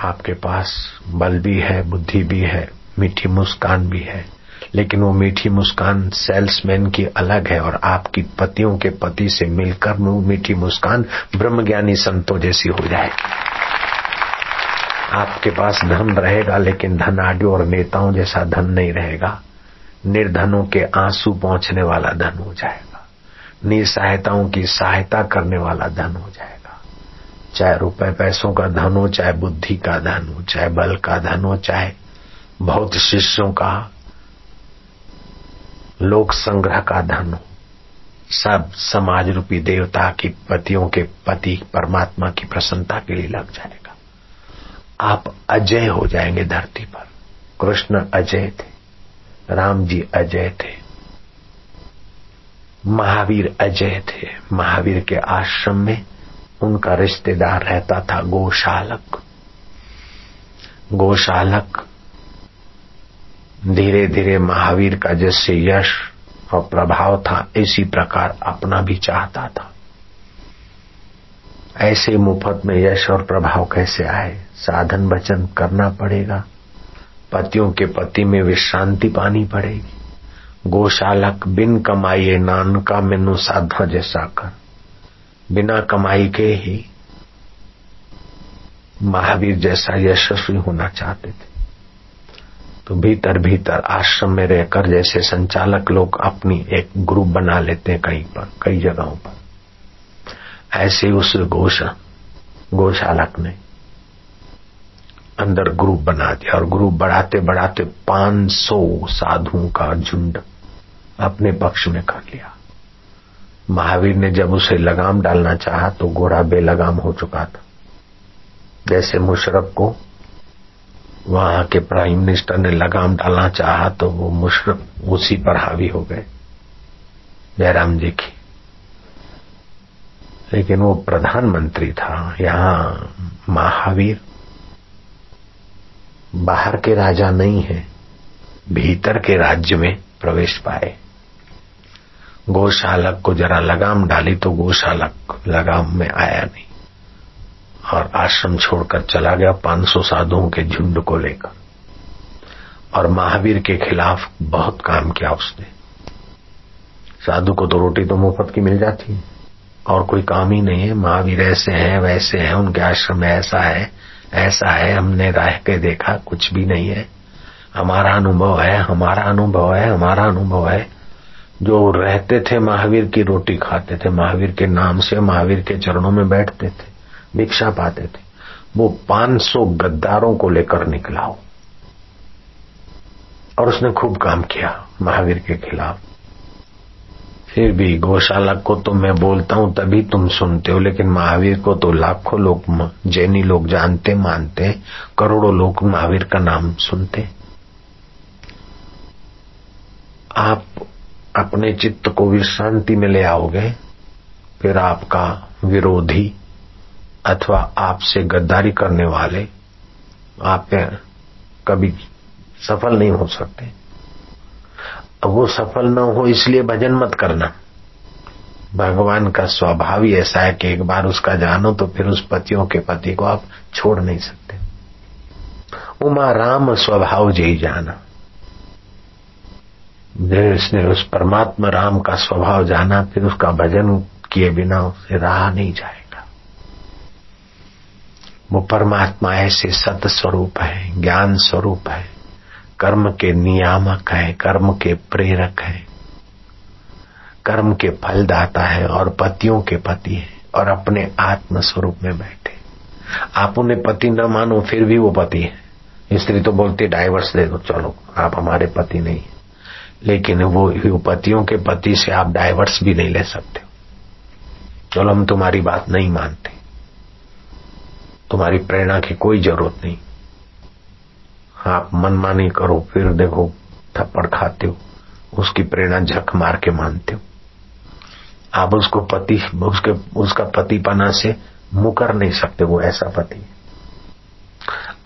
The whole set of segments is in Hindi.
आपके पास बल भी है, बुद्धि भी है, मीठी मुस्कान भी है। लेकिन वो मीठी मुस्कान सेल्समैन की अलग है और आपकी पतियों के पति से मिलकर वो मीठी मुस्कान ब्रह्मज्ञानी संतों जैसी हो जाए। आपके पास धन रहेगा, लेकिन धनाढ़ और नेताओं जैसा धन नहीं रहेगा। निर्धनों के आँसू पहुँचने वाला धन हो जाएगा। निसहायताओं की सहायता करने वाला धन हो जाएगा। चाहे रुपए पैसों का धन हो, चाहे बुद्धि का धन हो, चाहे बल का धन हो, चाहे बहुत शिष्यों का, लोक संग्रह का धन हो। सब समाज रूपी देवता की पतियों के पति परमात्मा की प्रसन्नता के लिए लग जाएगा। आप अजय हो जाएँगे धरती पर। कृष्ण अजय थे, राम जी अजय थे, महावीर अजय थे। महावीर के आश्रम में उनका रिश्तेदार रहता था गोशालक। गोशालक धीरे धीरे महावीर का जैसे यश और प्रभाव था, इसी प्रकार अपना भी चाहता था। ऐसे मुफ़्त में यश और प्रभाव कैसे आए? साधन वचन करना पड़ेगा। पतियों के पति में विश्रांति पानी पड़ेगी। गोशालक बिन कमाइए नान का मेनू साधा जैसा कर। बिना कमाई के ही महावीर जैसा यशस्वी होना चाहते थे। तो भीतर भीतर आश्रम में रहकर जैसे संचालक लोग अपनी एक ग्रुप बना लेते हैं कहीं पर, कई जगहों पर। ऐसे उस गोशा गोशालक ने अंदर ग्रुप बना दिया और ग्रुप बढ़ाते बढ़ाते पाँच सौ साधुओं का झुंड अपने पक्ष में कर लिया। महावीर ने जब उसे लगाम डालना चाहा तो घोड़ा बेलगाम हो चुका था। जैसे मुशरफ को वहाँ के प्राइम मिनिस्टर ने लगाम डालना चाहा तो वो मुशरफ उसी पर हावी हो गए। जयराम जी की लेकिन वो प्रधानमंत्री था, यहाँ महावीर। बाहर के राजा नहीं है, भीतर के राज्य में प्रवेश पाए। गौशालक को जरा लगाम डाली तो गौशालक लगाम में आया नहीं। और आश्रम छोड़कर चला गया 500 साधुओं के झुंड को लेकर। और महावीर के खिलाफ बहुत काम किया उसने। साधु को तो रोटी तो मुफ़्त की मिल जाती है। और कोई काम ही नहीं है। महावीर ऐसे हैं, वैसे हैं, उनके आश्रम में ऐसा है ऐसा है, हमने रह के देखा, कुछ भी नहीं है। हमारा अनुभव है, हमारा अनुभव है, हमारा अनुभव है। जो रहते थे, महावीर की रोटी खाते थे, महावीर के नाम से, महावीर के चरणों में बैठते थे, भिक्षा पाते थे। वो 500 गद्दारों को लेकर निकला हो। और उसने खूब काम किया महावीर के खिलाफ। फिर भी गौशाला को तो मैं बोलता हूँ, तभी तुम सुनते हो, लेकिन महावीर को तो लाखों लोग जैनी लोग जानते, मानते, करोड़ों लोग महावीर का नाम सुनते। आप अपने चित्त को विश्रांति में ले आओगे, फिर आपका विरोधी अथवा आपसे गद्दारी करने वाले आप कभी सफल नहीं हो सकते। अब वो सफल न हो इसलिए भजन मत करना। भगवान का स्वभाव ही ऐसा है कि एक बार उसका जानो तो फिर उस पतियों के पति को आप छोड़ नहीं सकते। उमा राम स्वभाव जी जाना। जिसने उस परमात्मा राम का स्वभाव जाना, फिर उसका भजन किए बिना उसे रहा नहीं जाएगा। वो परमात्मा ऐसे सत स्वरूप है, ज्ञान स्वरूप है, कर्म के नियामक है, कर्म के प्रेरक है, कर्म के फल दाता है और पतियों के पति है और अपने आत्म स्वरूप में बैठे। आप उन्हें पति न मानो, फिर भी वो पति है। स्त्री तो बोलती डाइवर्स दे दो, चलो, आप हमारे पति नहीं लेकिन वो पतियों के पति से आप डाइवर्स भी नहीं ले सकते। चलो, हम तुम्हारी बात नहीं मानते। तुम्हारी प्रेरणा की कोई ज़रूरत नहीं। आप मनमानी करो, फिर देखो, थप्पड़ खाते हो, उसकी प्रेरणा झक मार के मानते हो। आप उसको पति, उसके, उसका पति पना से मुकर नहीं सकते, वो ऐसा पति।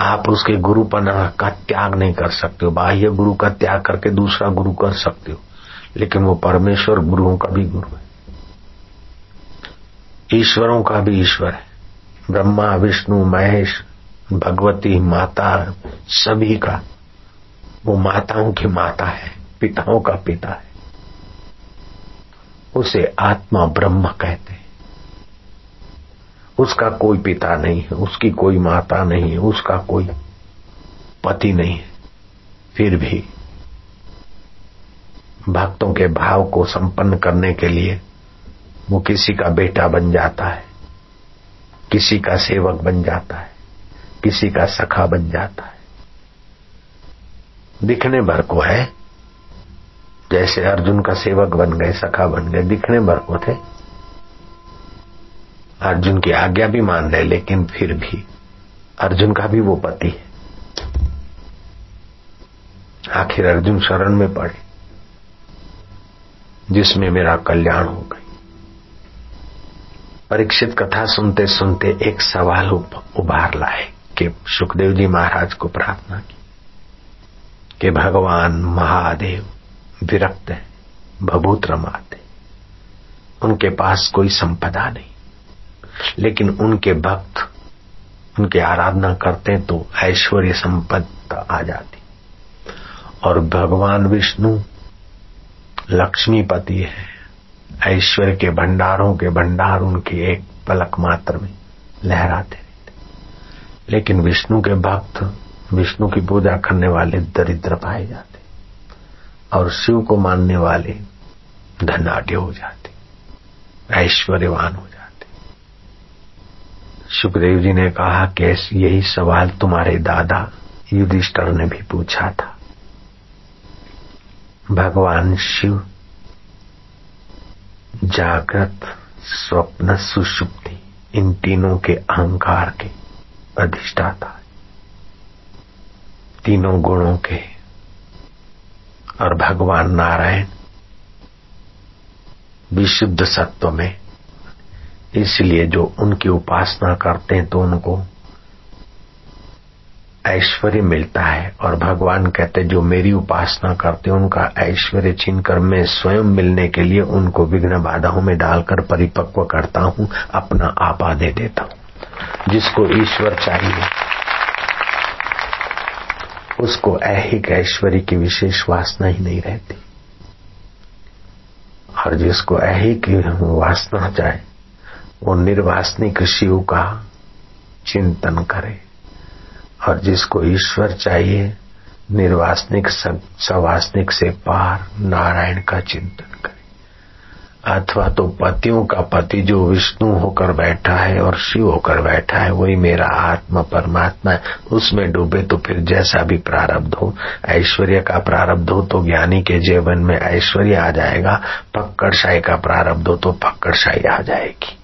आप उसके गुरु पना का त्याग नहीं कर सकते हो। बाह्य गुरु का त्याग करके दूसरा गुरु कर सकते हो। लेकिन वो परमेश्वर गुरुओं का भी गुरु है। ईश्वरों का भी ईश्वर है। ब्रह्मा, विष्णु, महेश, भगवती, माता, सभी का। वो माताओं की माता है, पिताओं का पिता है। उसे आत्मा ब्रह्म कहते हैं। उसका कोई पिता नहीं है उसकी कोई माता नहीं है उसका कोई पति नहीं। है फिर भी भक्तों के भाव को संपन्न करने के लिए वो किसी का बेटा बन जाता है, किसी का सेवक बन जाता है, किसी का सखा बन जाता है। दिखने भर को है, जैसे अर्जुन का सेवक बन गए, सखा बन गए, दिखने भर को थे। अर्जुन की आज्ञा भी मान रहे, लेकिन फिर भी अर्जुन का भी वो पति है। आखिर अर्जुन शरण में पड़े, जिसमें मेरा कल्याण हो गई। परीक्षित कथा सुनते सुनते एक सवाल उभार लाए कि सुखदेव जी महाराज को प्रार्थना की कि भगवान महादेव विरक्त है, भभूत रमाते उनके पास कोई संपदा नहीं। लेकिन उनके भक्त, उनकी आराधना करते तो ऐश्वर्य संपदा आ जाती। और भगवान विष्णु लक्ष्मीपति है। ऐश्वर्य के भंडारों के भंडार उनकी एक पलक मात्र में लहराते रहते। लेकिन विष्णु के भक्त, विष्णु की पूजा करने वाले दरिद्र पाए जाते। और शिव को मानने वाले धनाढ़ हो जाते। ऐश्वर्यवान हो जाते सुखदेव जी ने कहा कि यही सवाल तुम्हारे दादा युधिष्ठर ने भी पूछा था। भगवान शिव जागृत, स्वप्न सुषुप्ति, इन तीनों के अहंकार के अधिष्ठाता तीनों गुणों के और भगवान नारायण विशुद्ध सत्व में इसलिए जो उनकी उपासना करते हैं तो उनको ऐश्वर्य मिलता है। और भगवान कहते जो मेरी उपासना करते हैं, उनका ऐश्वर्य छीनकर मैं स्वयं मिलने के लिए उनको विघ्न बाधाओं में डालकर परिपक्व करता हूँ, अपना आपा दे देता हूँ। जिसको ईश्वर चाहिए, उसको ऐहिक ऐश्वर्य की विशेष वासना ही नहीं रहती। और जिसको ऐहिक वासना चाहे वो निर्वासनिक शिव का चिंतन करे और जिसको ईश्वर चाहिए, निर्वासनिक सवासनिक से पार नारायण का चिंतन करे। अथवा तो पतियों का पति जो विष्णु होकर बैठा है और शिव होकर बैठा है, वही मेरा आत्मा परमात्मा है। उसमें डूबे तो फिर जैसा भी प्रारब्ध हो, ऐश्वर्य का प्रारब्ध हो तो ज्ञानी के जीवन में ऐश्वर्य आ जाएगा पक्कड़शाही का प्रारब्ध हो तो पक्कड़शाही आ जाएगी।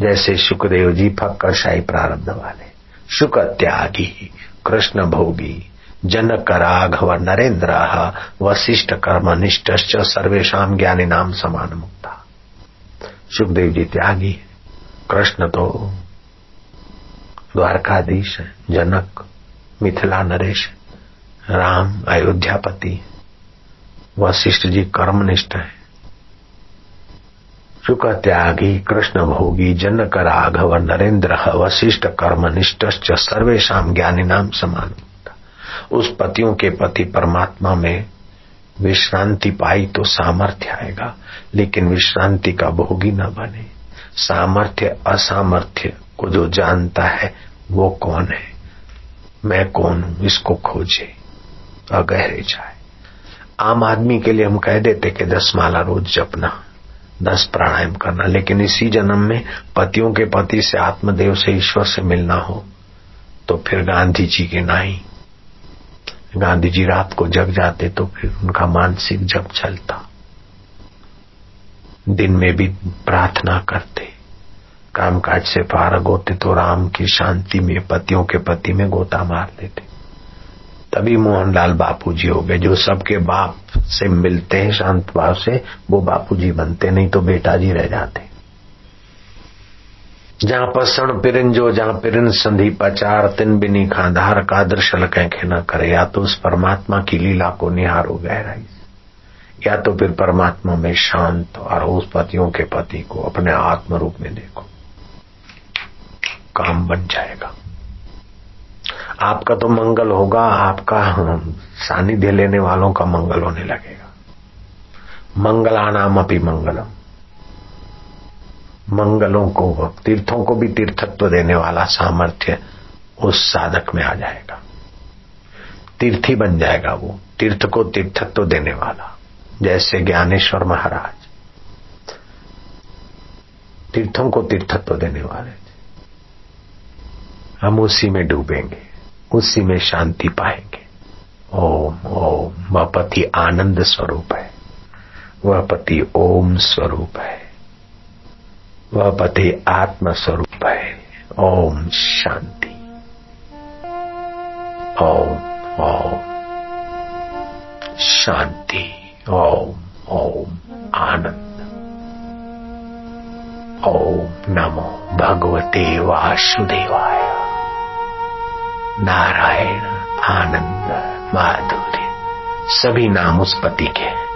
जैसे सुखदेव जी पक्कड़शाही प्रारब्ध वाले। शुक त्यागी कृष्ण भोगी, जनक राघव नरेन्द्र वशिष्ठ कर्म निष्ठ सर्वेशा ज्ञानी नाम समान मुक्ता। सुखदेव जी त्यागी, कृष्ण तो द्वारकाधीश, जनक, मिथिला नरेश, राम अयोध्यापति वशिष्ठ जी कर्मनिष्ठ है। सुख त्यागी कृष्ण भोगी जनक राघव नरेन्द्र वशिष्ठ कर्म निष्ठ सर्वेशा ज्ञानी नाम समान उस पतियों के पति परमात्मा में विश्रांति पाई तो सामर्थ्य आएगा, लेकिन विश्रांति का भोगी न बने। सामर्थ्य, असामर्थ्य को जो जानता है, वो कौन है? मैं कौन हूँ? इसको खोजे, अगहरे जाए। आम आदमी के लिए हम कह देते कि दस माला रोज जपना। दस प्राणायाम करना। लेकिन इसी जन्म में पतियों के पति से आत्मदेव से ईश्वर से मिलना हो तो फिर गांधी जी के नहीं गांधी जी रात को जग जाते तो फिर उनका मानसिक जग चलता। दिन में भी प्रार्थना करते। कामकाज से फारग होते तो राम की शांति में पतियों के पति में गोता मार देते। तभी मोहनलाल बापू जी हो गए। जो सबके बाप से मिलते हैं, शांत भाव से, वो बापू जी बनते नहीं तो बेटा जी रह जाते। जहाँ पसण पिरन जो, जहाँ पिरन संधि पचार तिन बिनी खाधार का दर्शन कैखे न करे, या तो उस परमात्मा की लीला को निहारो गहराई या तो फिर परमात्मा में शांत और उस पतियों के पति को अपने आत्म रूप में देखो। काम बन जाएगा। आपका तो मंगल होगा, आपका सानिध्य लेने वालों का मंगल होने लगेगा। मंगलानाम अपनी मंगलम। मंगलों को, तीर्थों को भी तीर्थत्व देने वाला सामर्थ्य उस साधक में आ जाएगा। तीर्थी बन जाएगा वो, तीर्थ को तीर्थत्व देने वाला, जैसे ज्ञानेश्वर महाराज। तीर्थों को तीर्थत्व देने वाले हम उसी में डूबेंगे। उसी में शांति पाएँगे। ओम ओम, वह पति आनंद स्वरूप है। वह पति ओम स्वरूप है। वह पति आत्म स्वरूप है। ओम शांति। ओम ओम शांति। ओम ओम आनंद। ओम नमो भगवते वासुदेवाय। नारायण, आनंद, माधुर्य, सभी नाम उस पति के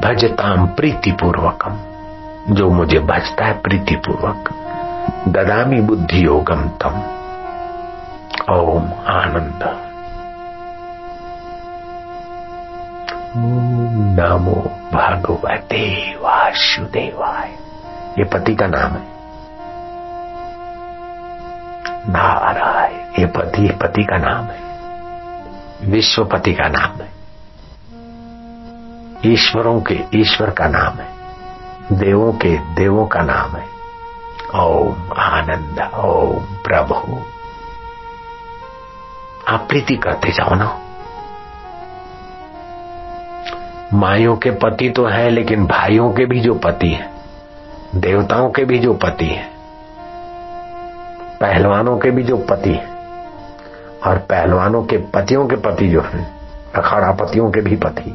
भजताम प्रीतिपूर्वकम, जो मुझे भजता है प्रीतिपूर्वक, ददामी बुद्धि योगम तम। ओम आनंद। नमो भगवते वासुदेवाय। ये पति का नाम है। नारायण, ये पति पति का नाम है। विश्वपति का नाम है। ईश्वरों के, ईश्वर का नाम है। देवों के, देवों का नाम है। ओम आनंद, ओम प्रभु। आप प्रीति करते जाओ ना। माइयों के पति तो है, लेकिन भाइयों के भी जो पति है, देवताओं के भी जो पति है पहलवानों के भी जो पति और पहलवानों के पतियों के पति जो है अखाड़ा पतियों के भी पति,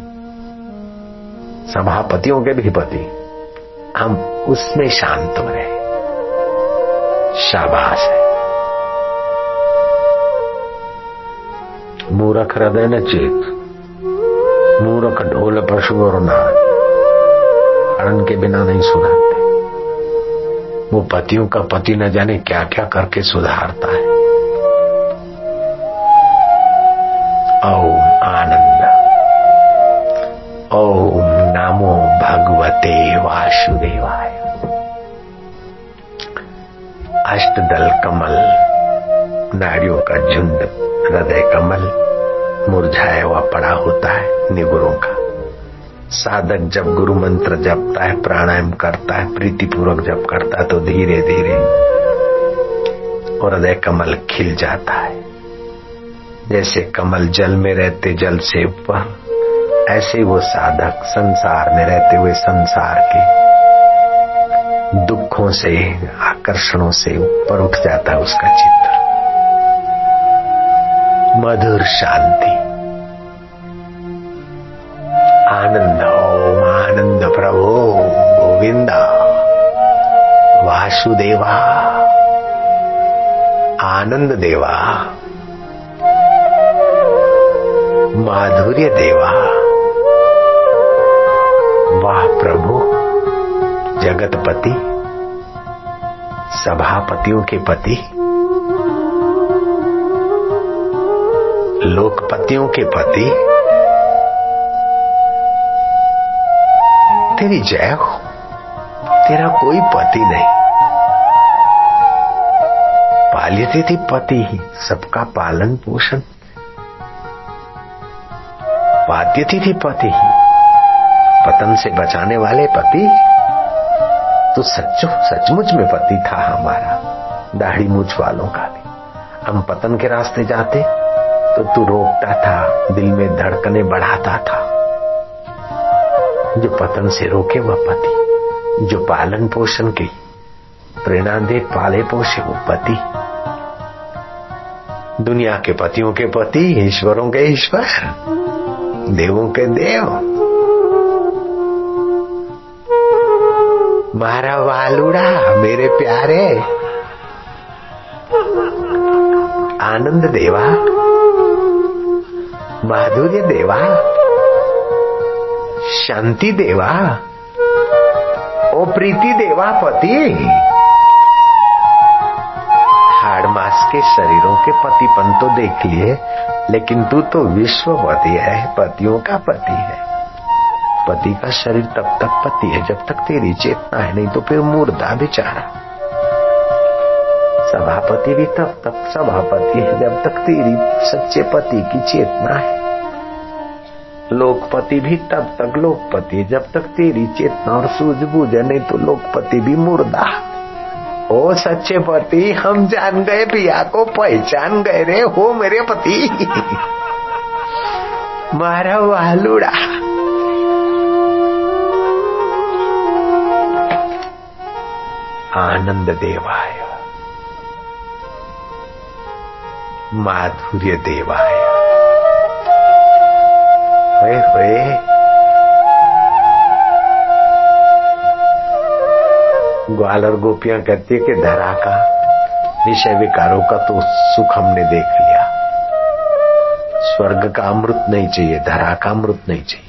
सभापतियों के भी पति, हम उसमें शांत हो रहे शाबाश है। मूरख हृदय न चेत, मूरख ढोल पशु और नाच हरण के बिना नहीं सुनाते वो पतियों का पति न जाने क्या क्या करके सुधारता है। ओम आनंद। ओम नमो भगवते वासुदेवाय। अष्टदल कमल नारियों का झुंड, हृदय कमल, मुरझाया हुआ पड़ा होता है, निगुरों का। साधक जब गुरु मंत्र जपता है, प्राणायाम करता है, प्रीतिपूर्वक जप करता है तो धीरे धीरे हृदय कमल खिल जाता है। जैसे कमल जल में रहते, जल से ऊपर, ऐसे वो साधक संसार में रहते हुए संसार के दुखों से, आकर्षणों से ऊपर उठ जाता है उसका चित्र। मधुर शांति। वासुदेवा। आनंद देवा माधुर्य देवा वाह प्रभु, जगतपति, सभापतियों के पति, लोकपतियों के पति, तेरी जय हो, तेरा कोई पति नहीं। पालित थी पति ही, सबका पालन पोषण। पाद्यती थी थी पति ही। पतन से बचाने वाले पति तो सच्चो सचमुच में पति था हमारा, दाढ़ी मूछ वालों का भी। हम पतन के रास्ते जाते तो तू रोकता था, दिल में धड़कने बढ़ाता था। जो पतन से रोके वह पति, जो पालन पोषण की, प्रेरणा दे, पाले पोषे वो पति। दुनिया के पतियों के पति, ईश्वरों के ईश्वर, देवों के देव। मारा वालुड़ा, मेरे प्यारे। आनंद देवा। माधुर्य देवा। शांति देवा। ओ प्रीति देवा पति। के शरीरों के पतिपन तो देख लिए, लेकिन तू तो विश्वपति है, पतियों का पति है। पति का शरीर तब तक पति है, जब तक तेरी चेतना है, नहीं तो फिर मुर्दा बेचारा। सभापति भी तब तक सभापति है, जब तक तेरी सच्चे पति की चेतना है। लोकपति भी तब तक लोकपति जब तक तेरी चेतना और सूझबूझ नहीं तो लोकपति भी मुर्दा ओ सच्चे पति, हम जान गए, पिया को पहचान गए रे, हो मेरे पति। मारा वालुड़ा। आनंद देवाय। माधुर्य देवाय। होए होए ग्वाल और गोपियाँ कहती है कि धरा का विषय विकारों का तो सुख हमने देख लिया। स्वर्ग का अमृत नहीं चाहिए, धरा का अमृत नहीं चाहिए।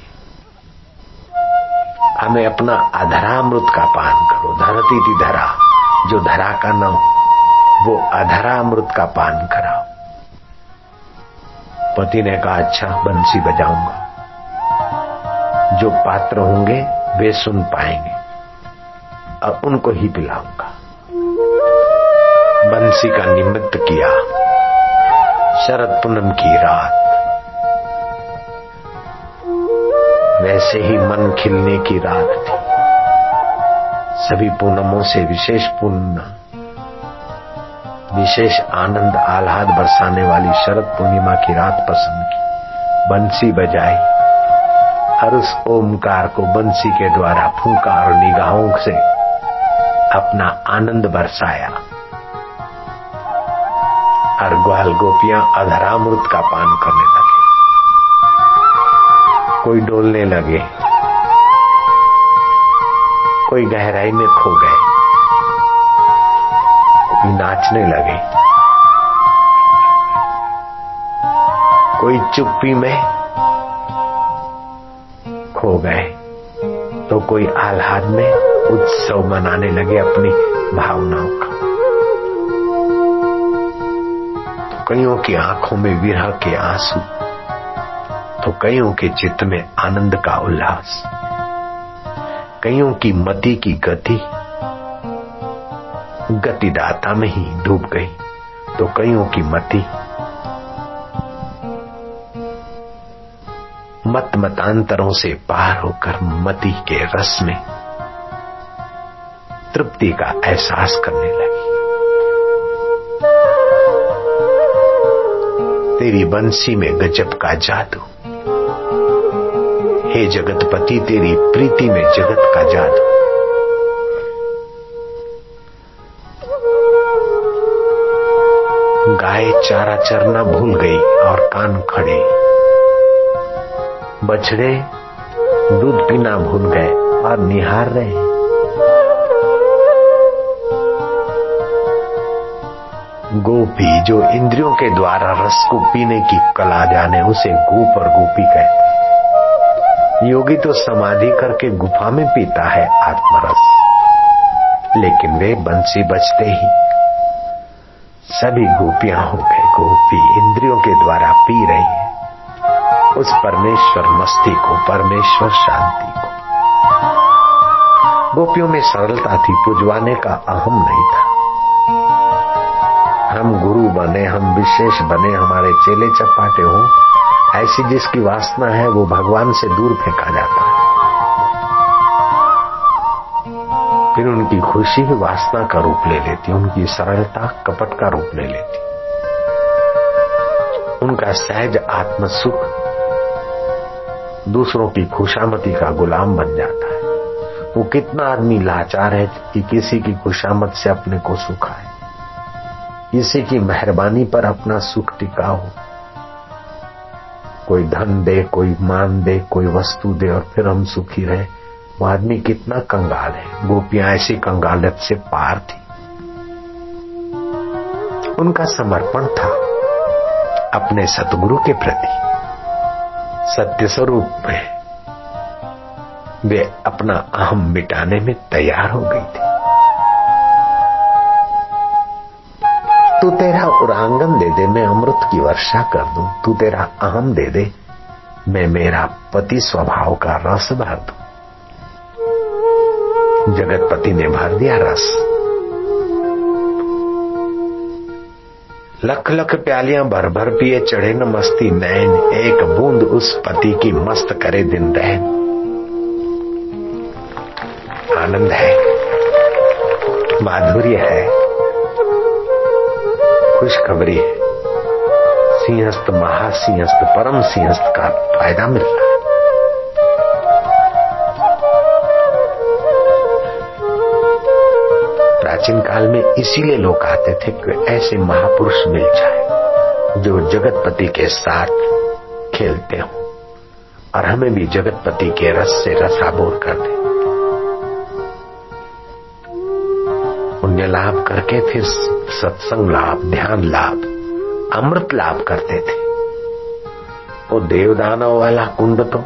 हमें अपना अधरा अमृत का पान करो। धरती थी धरा, जो धरा का न हो, वो अधरा अमृत का पान कराओ। पति ने कहा अच्छा बंसी बजाऊँगा। जो पात्र होंगे, वे सुन पाएँगे। और उनको ही पिलाऊँगा बंसी का निमित्त किया। शरद पूनम की रात। वैसे ही मन खिलने की रात थी। सभी पूनमों से विशेष पूर्ण, विशेष आनंद आह्लाद बरसाने वाली शरद पूर्णिमा की रात पसंद की। बंसी बजाई। और उस ओमकार को बंसी के द्वारा फूका और निगाहों से अपना आनंद बरसाया। और ग्वाल गोपियाँ अधरामृत का पान करने लगे। कोई डोलने लगे। कोई गहराई में खो गए। नाचने लगे। कोई चुप्पी में खो गए। तो कोई आह्लाद में उत्सव मनाने लगे अपनी भावनाओं का। तो कईयों की आँखों में विरह के आँसू तो कईयों के चित्त में आनंद का उल्लास, कईयों की मति की गति, गतिदाता में ही डूब गई तो कईयों की मति मत मतांतरों से पार होकर मति के रस में तृप्ति का एहसास करने लगी। तेरी बंसी में गजब का जादू। हे जगतपति, तेरी प्रीति में जगत का जादू। गाय चारा चरना भूल गई और कान खड़े। बछड़े दूध पीना भूल गए और निहार रहे गोपी जो इंद्रियों के द्वारा रस को पीने की कला जाने, उसे गोप और गोपी कहते योगी तो समाधि करके गुफा में पीता है आत्मरस। लेकिन वे बंसी बचते ही। सभी गोपियाँ हो गए। गोपी इंद्रियों के द्वारा पी रही है। उस परमेश्वर मस्ती को परमेश्वर शांति को। गोपियों में सरलता थी, पुजवाने का अहम नहीं था। हम गुरु बने, हम विशेष बने, हमारे चेले चपाटे हों, ऐसी जिसकी वासना है, वो भगवान से दूर फेंका जाता है। फिर उनकी खुशी वासना का रूप ले लेती, उनकी सरलता, कपट का रूप ले लेती। उनका सहज आत्म सुख दूसरों की खुशामती का गुलाम बन जाता है। वो कितना आदमी लाचार है कि किसी की खुशामत से अपने को सुख आए किसी की मेहरबानी पर अपना सुख टिका हो कोई धन दे, कोई मान दे, कोई वस्तु दे और फिर हम सुखी रहे। वो आदमी कितना कंगाल है। गोपियाँ ऐसी कंगालत से पार थी। उनका समर्पण था अपने सतगुरु के प्रति। सत्य स्वरूप में वे अपना अहम मिटाने में तैयार हो गई थी। तू तेरा उरांगन दे दे, मैं अमृत की वर्षा कर दूँ। तू तेरा आम दे दे, मैं मेरा पति स्वभाव का रस भर दू। जगतपति ने भर दिया रस। लख लख प्यालियाँ भर भर पिए चढ़े न मस्ती नैन, एक बूंद उस पति की मस्त करे दिन रहन। आनंद है, माधुर्य है। खुशखबरी है। सिंहस्थ महासिंहस्थ, परम सिंहस्थ का फ़ायदा मिल रहा है। प्राचीन काल में इसीलिए लोग आते थे कि ऐसे महापुरुष मिल जाए, जो जगतपति के साथ खेलते हो और हमें भी जगतपति के रस से रसाबोर कर दे। लाभ करके फिर सत्संग लाभ, ध्यान लाभ, अमृत लाभ करते थे। वो देवदानव वाला कुंड तो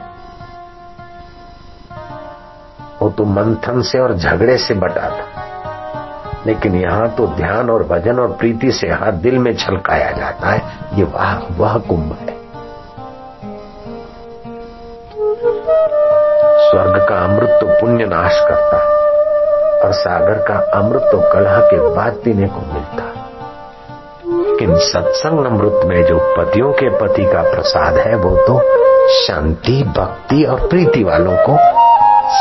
वो तो मंथन से और झगड़े से बटा था। लेकिन यहाँ तो ध्यान और भजन और प्रीति से हर दिल में छलकाया जाता है। ये वह वह कुंभ है। स्वर्ग का अमृत तो पुण्य नाश करता है। और सागर का अमृत तो कलह के बाद पीने को मिलता। लेकिन सत्संग अमृत में जो पतियों के पति का प्रसाद है, वो तो शांति, भक्ति और प्रीति वालों को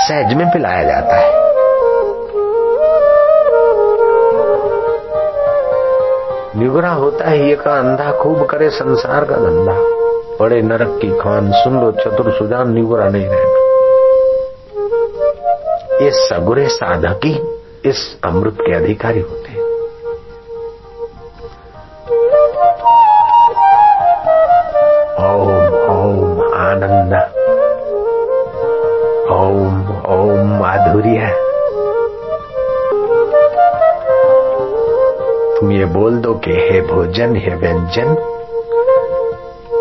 सहज में पिलाया जाता है। निगुरा होता है, ये का अंधा खूब करे संसार का धंधा। बड़े नरक की खान सुन लो, चतुर सुजान निगुरा नहीं रहना ये सगुरे साधक ही इस अमृत के अधिकारी होते हैं। ओम ओम आनंद। ओम ओम माधुर्य। तुम ये बोल दो कि हे भोजन, हे व्यंजन,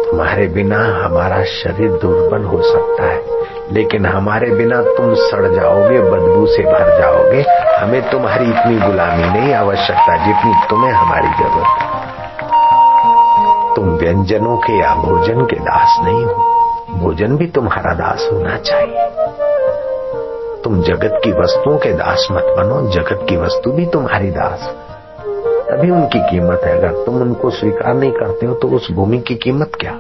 तुम्हारे बिना हमारा शरीर दुर्बल हो सकता है। लेकिन हमारे बिना तुम सड़ जाओगे, बदबू से भर जाओगे। हमें तुम्हारी इतनी गुलामी नहीं, आवश्यकता जितनी तुम्हें हमारी ज़रूरत तुम व्यंजनों के या भोजन के दास नहीं हो। भोजन भी तुम्हारा दास होना चाहिए। तुम जगत की वस्तुओं के दास मत बनो, जगत की वस्तु भी तुम्हारी दास। तभी उनकी कीमत है। अगर तुम उनको स्वीकार नहीं करते हो तो उस भूमि की कीमत क्या?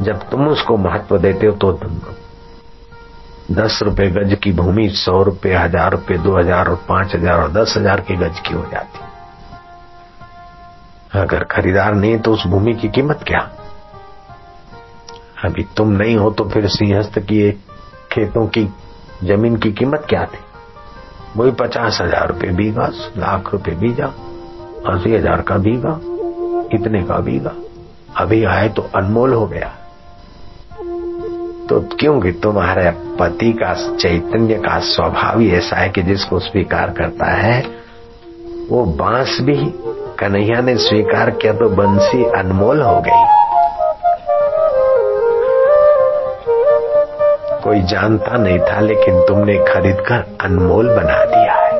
जब तुम उसको महत्व देते हो तो दस रुपए गज की भूमि, सौ रुपए, हज़ार रुपए, दो हज़ार और पाँच हज़ार और दस हज़ार के गज की हो जाती। अगर खरीदार नहीं तो उस भूमि की कीमत क्या? अभी तुम नहीं हो तो फिर सिंहस्थ की एक खेतों की ज़मीन की कीमत क्या थी? वही पचास हज़ार रुपये बीघा, लाख रुपए बीजा अस्सी हज़ार का बीघा, इतने का बीघा। अभी आए तो अनमोल हो गया। तो क्योंकि तुम्हारे पति का चैतन्य का स्वभाव ही ऐसा है कि जिसको स्वीकार करता है, वो बाँस भी कन्हैया ने स्वीकार किया तो बंसी अनमोल हो गई। कोई जानता नहीं था, लेकिन तुमने खरीद कर अनमोल बना दिया है।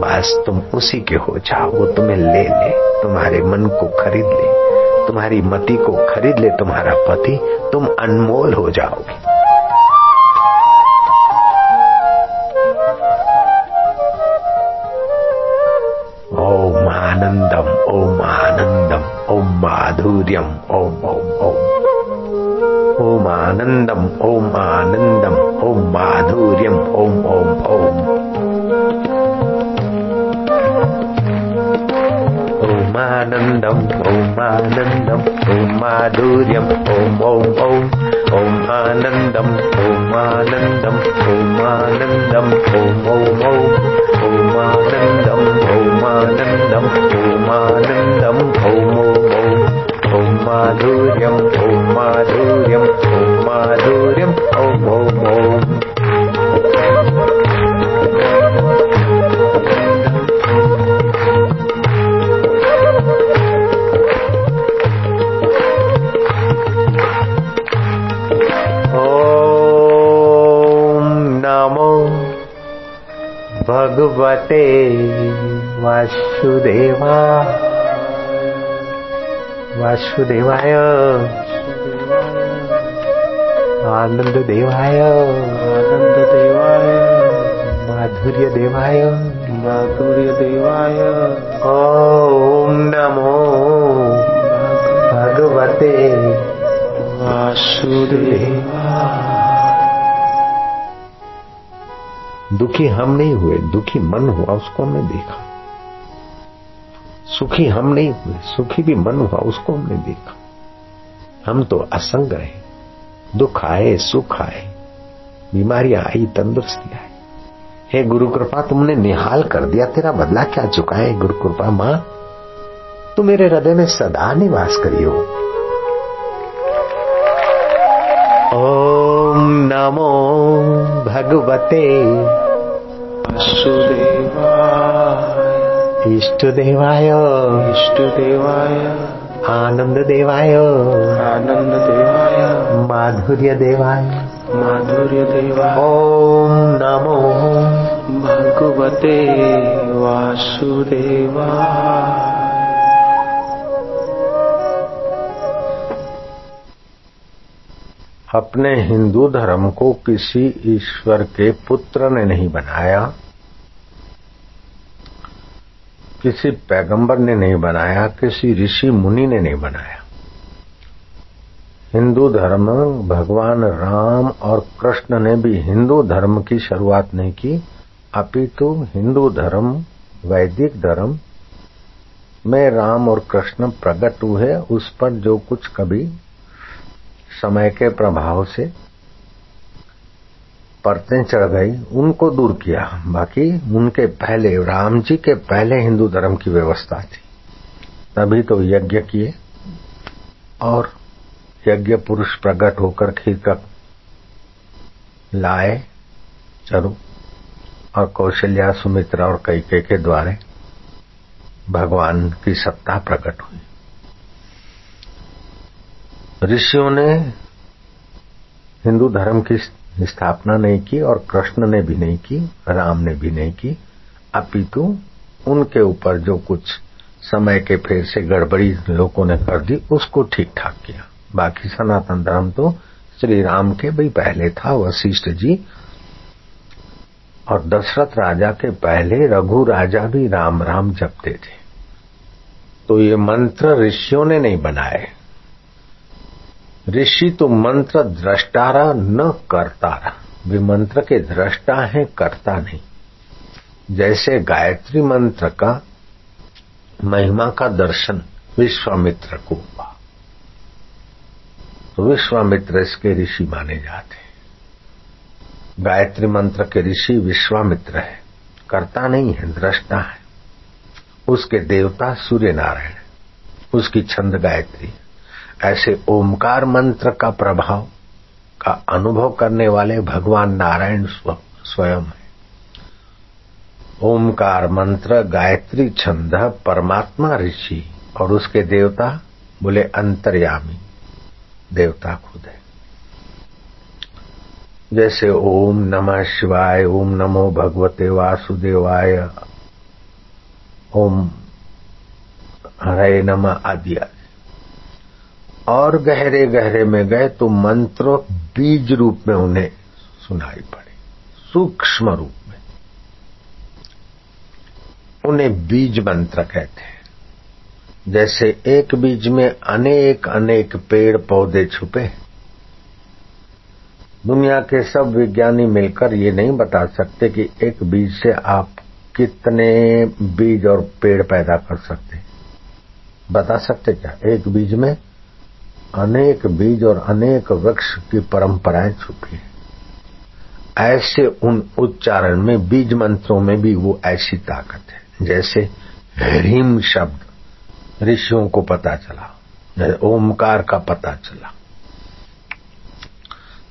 बस तुम उसी के हो जाओ, वो तुम्हें ले ले, तुम्हारे मन को खरीद ले। तुम्हारी मति को खरीद ले तुम्हारा पति, तुम अनमोल हो जाओगे। ओम आनंदम ओम आनंदम, ओम माधुर्यम, ओम ओम ओम। ओम आनंदम ओम आनंदम, ओम माधुर्यम, ओम ओम ओम। ओम आनंदम ओम आनंदम ओम माधुर्यम ओम ओम ओम ओम आनंदम ओम आनंदम ओम आनंदम ओम ओम ओम ओम आनंदम ओम आनंदम ओम आनंदम ओम ओम ओम ओम माधुर्यम ओम माधुर्यम ओम माधुर्यम ओम ओम भगवते वासुदेवा। वासुदेवाय। आनंद देवाय आनंद देवाय माधुर्य देवाय माधुर्य। देवाय ओम नमो भगवते। वासुदेवा। दुखी हम नहीं हुए, दुखी मन हुआ, उसको हमने देखा। सुखी हम नहीं हुए, सुखी भी मन हुआ, उसको हमने देखा। हम तो असंग रहे, दुख आए, सुख आए, बीमारियाँ आई, तंदुरुस्ती आई। हे गुरु कृपा तुमने निहाल कर दिया, तेरा बदला क्या चुका है? गुरु कृपा माँ तू मेरे हृदय में सदा निवास करियो। भगवते वासुदेवाय। इष्ट देवाय इष्ट देवाय आनंद देवाय आनंद देवाय माधुर्य देवाय माधुर्य देवाय ओम नमो। भगवते वासुदेवाय। अपने हिंदू धर्म को किसी ईश्वर के पुत्र ने नहीं बनाया, किसी पैगंबर ने नहीं बनाया, किसी ऋषि मुनि ने नहीं बनाया। हिंदू धर्म, भगवान राम और कृष्ण ने भी हिंदू धर्म की शुरुआत नहीं की, अपितु हिंदू धर्म, वैदिक धर्म में राम और कृष्ण प्रकट हुए, उस पर जो कुछ कभी समय के प्रभाव से परतें चढ़ गई, उनको दूर किया। बाकी उनके पहले, राम जी के पहले हिंदू धर्म की व्यवस्था थी। तभी तो यज्ञ किए और यज्ञ पुरुष प्रकट होकर खीर का लाए, चरु और कौशल्या, सुमित्रा और कैके के द्वारे भगवान की सत्ता प्रकट हुई। ऋषियों ने हिंदू धर्म की स्थापना नहीं की और कृष्ण ने भी नहीं की, राम ने भी नहीं की। अपितु उनके ऊपर जो कुछ समय के फेर से गड़बड़ी लोगों ने कर दी, उसको ठीक ठाक किया। बाकी सनातन धर्म तो श्री राम के भी पहले था, वशिष्ठ जी। और दशरथ राजा के पहले रघु राजा भी राम राम जपते थे। तो ये मंत्र ऋषियों ने नहीं बनाए। ऋषि तो मंत्र द्रष्टारा न करतारा। वे मंत्र के दृष्टा है, करता नहीं। जैसे गायत्री मंत्र का महिमा का दर्शन विश्वामित्र को हुआ। तो विश्वामित्र इसके ऋषि माने जाते हैं। गायत्री मंत्र के ऋषि विश्वामित्र है। करता नहीं है दृष्टा है। उसके देवता सूर्य नारायण उसकी छंद गायत्री ऐसे ओमकार मंत्र का प्रभाव का अनुभव करने वाले भगवान नारायण स्वयं है। ओमकार मंत्र, गायत्री छंद, परमात्मा ऋषि और उसके देवता बोले अंतर्यामी, देवता खुद है। जैसे ओम नमः शिवाय, ओम नमो भगवते वासुदेवाय, ओम हरे नमः आदि आदि। और गहरे गहरे में गए तो मंत्र, बीज रूप में उन्हें सुनाई पड़े। सूक्ष्म रूप में। उन्हें बीज मंत्र कहते हैं। जैसे एक बीज में अनेक अनेक पेड़ पौधे छुपे दुनिया के सब विज्ञानी मिलकर ये नहीं बता सकते कि एक बीज से आप कितने बीज और पेड़ पैदा कर सकते बता सकते क्या? एक बीज में अनेक बीज और अनेक वृक्ष की परंपराएँ छुपी है। ऐसे उन उच्चारण में, बीज मंत्रों में भी वो ऐसी ताकत है। जैसे ह्रीम शब्द, ऋषियों को पता चला ओमकार का पता चला।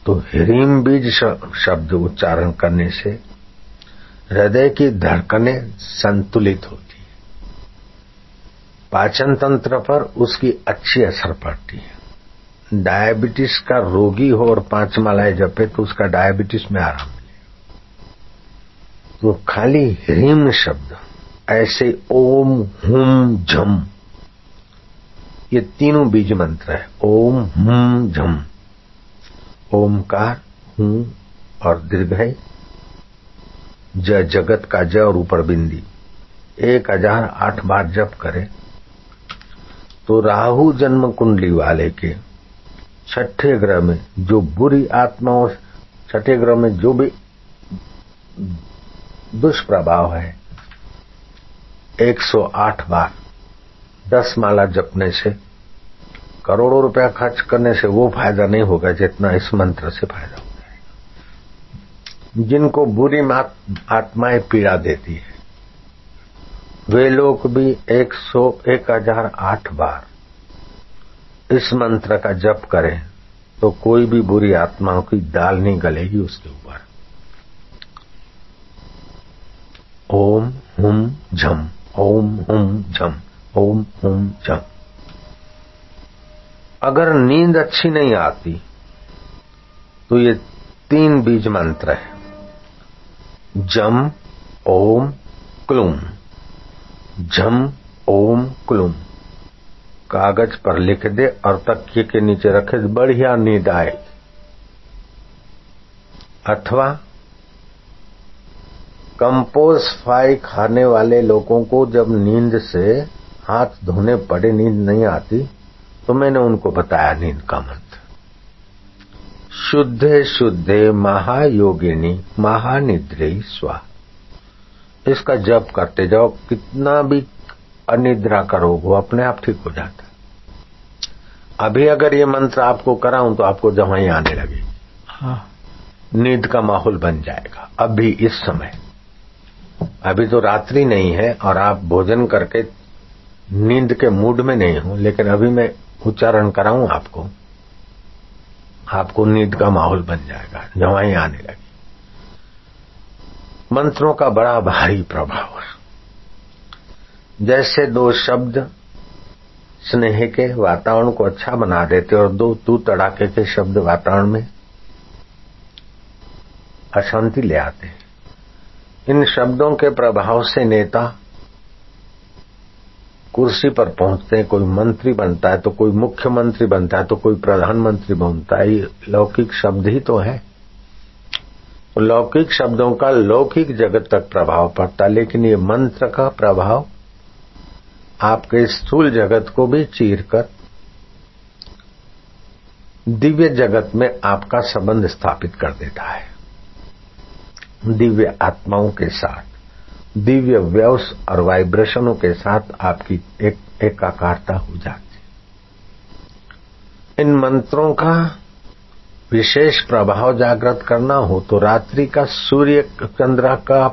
तो ह्रीम बीज शब्द उच्चारण करने से हृदय की धड़कने संतुलित होती है। पाचन तंत्र पर उसकी अच्छी असर पड़ती है। डायबिटीज़ का रोगी हो और पाँच मालाएँ जपे तो उसका डायबिटीज़ में आराम मिले। तो खाली ह्रीम शब्द, ऐसे ओम हुम झम। ये तीनों बीज मंत्र है, ओम हुम झम। ओमकार, हूँ और दीर्घ है। ज जगत का ज और ऊपर बिंदी। एक हज़ार आठ बार जप करे। तो राहु जन्म कुंडली वाले के छठे ग्रह में जो बुरी आत्माओं छठे ग्रह में जो भी दुष्प्रभाव है 108 बार दस माला जपने से, करोड़ों रुपया खर्च करने से वो फ़ायदा नहीं होगा जितना इस मंत्र से फ़ायदा होगा। जिनको बुरी आत्माएँ पीड़ा देती है, वे लोग भी एक सौ, एक हज़ार आठ बार इस मंत्र का जप करें तो कोई भी बुरी आत्माओं की दाल नहीं गलेगी उसके ऊपर। ओम हुम झम, ओम हुम झम, ओम हुम झम। अगर नींद अच्छी नहीं आती तो ये तीन बीज मंत्र है। जम, ओम, क्लूम। झम ओम, क्लुम। कागज़ पर लिख दे और तकिए के नीचे रखे, बढ़िया नींद आए। अथवा कंपोज फाई खाने वाले लोगों को जब नींद से हाथ धोने पड़े, नींद नहीं आती तो मैंने उनको बताया नींद का मंत्र। शुद्धे शुद्धे महायोगिनी, महानिद्रे स्वा इसका जप करते जाओ, कितना भी अनिद्रा का रोग वो अपने आप ठीक हो जाता है। अभी अगर ये मंत्र आपको कराऊं तो आपको जमाई आने लगे हाँ। नींद का माहौल बन जाएगा अभी इस समय। अभी तो रात्रि नहीं है और आप भोजन करके नींद के मूड में नहीं हो लेकिन अभी मैं उच्चारण कराऊं आपको आपको नींद का माहौल बन जाएगा जवाई आने लगी मंत्रों का बड़ा भारी प्रभाव जैसे दो शब्द स्नेह के वातावरण को अच्छा बना देते और दो तू तड़ाके के शब्द वातावरण में अशांति ले आते इन शब्दों के प्रभाव से नेता कुर्सी पर पहुँचते हैं, कोई मंत्री बनता है तो कोई मुख्यमंत्री बनता है तो कोई प्रधानमंत्री बनता है। ये लौकिक शब्द ही तो है। लौकिक शब्दों का लौकिक जगत तक प्रभाव पड़ता है, लेकिन ये मंत्र का प्रभाव आपके स्थूल जगत को भी चीर कर दिव्य जगत में आपका संबंध स्थापित कर देता है। दिव्य आत्माओं के साथ, दिव्य व्यवस और वाइब्रेशनों के साथ आपकी एक, एकाकारता हो जाती है। इन मंत्रों का विशेष प्रभाव जागृत करना हो तो रात्रि का सूर्य, चंद्र का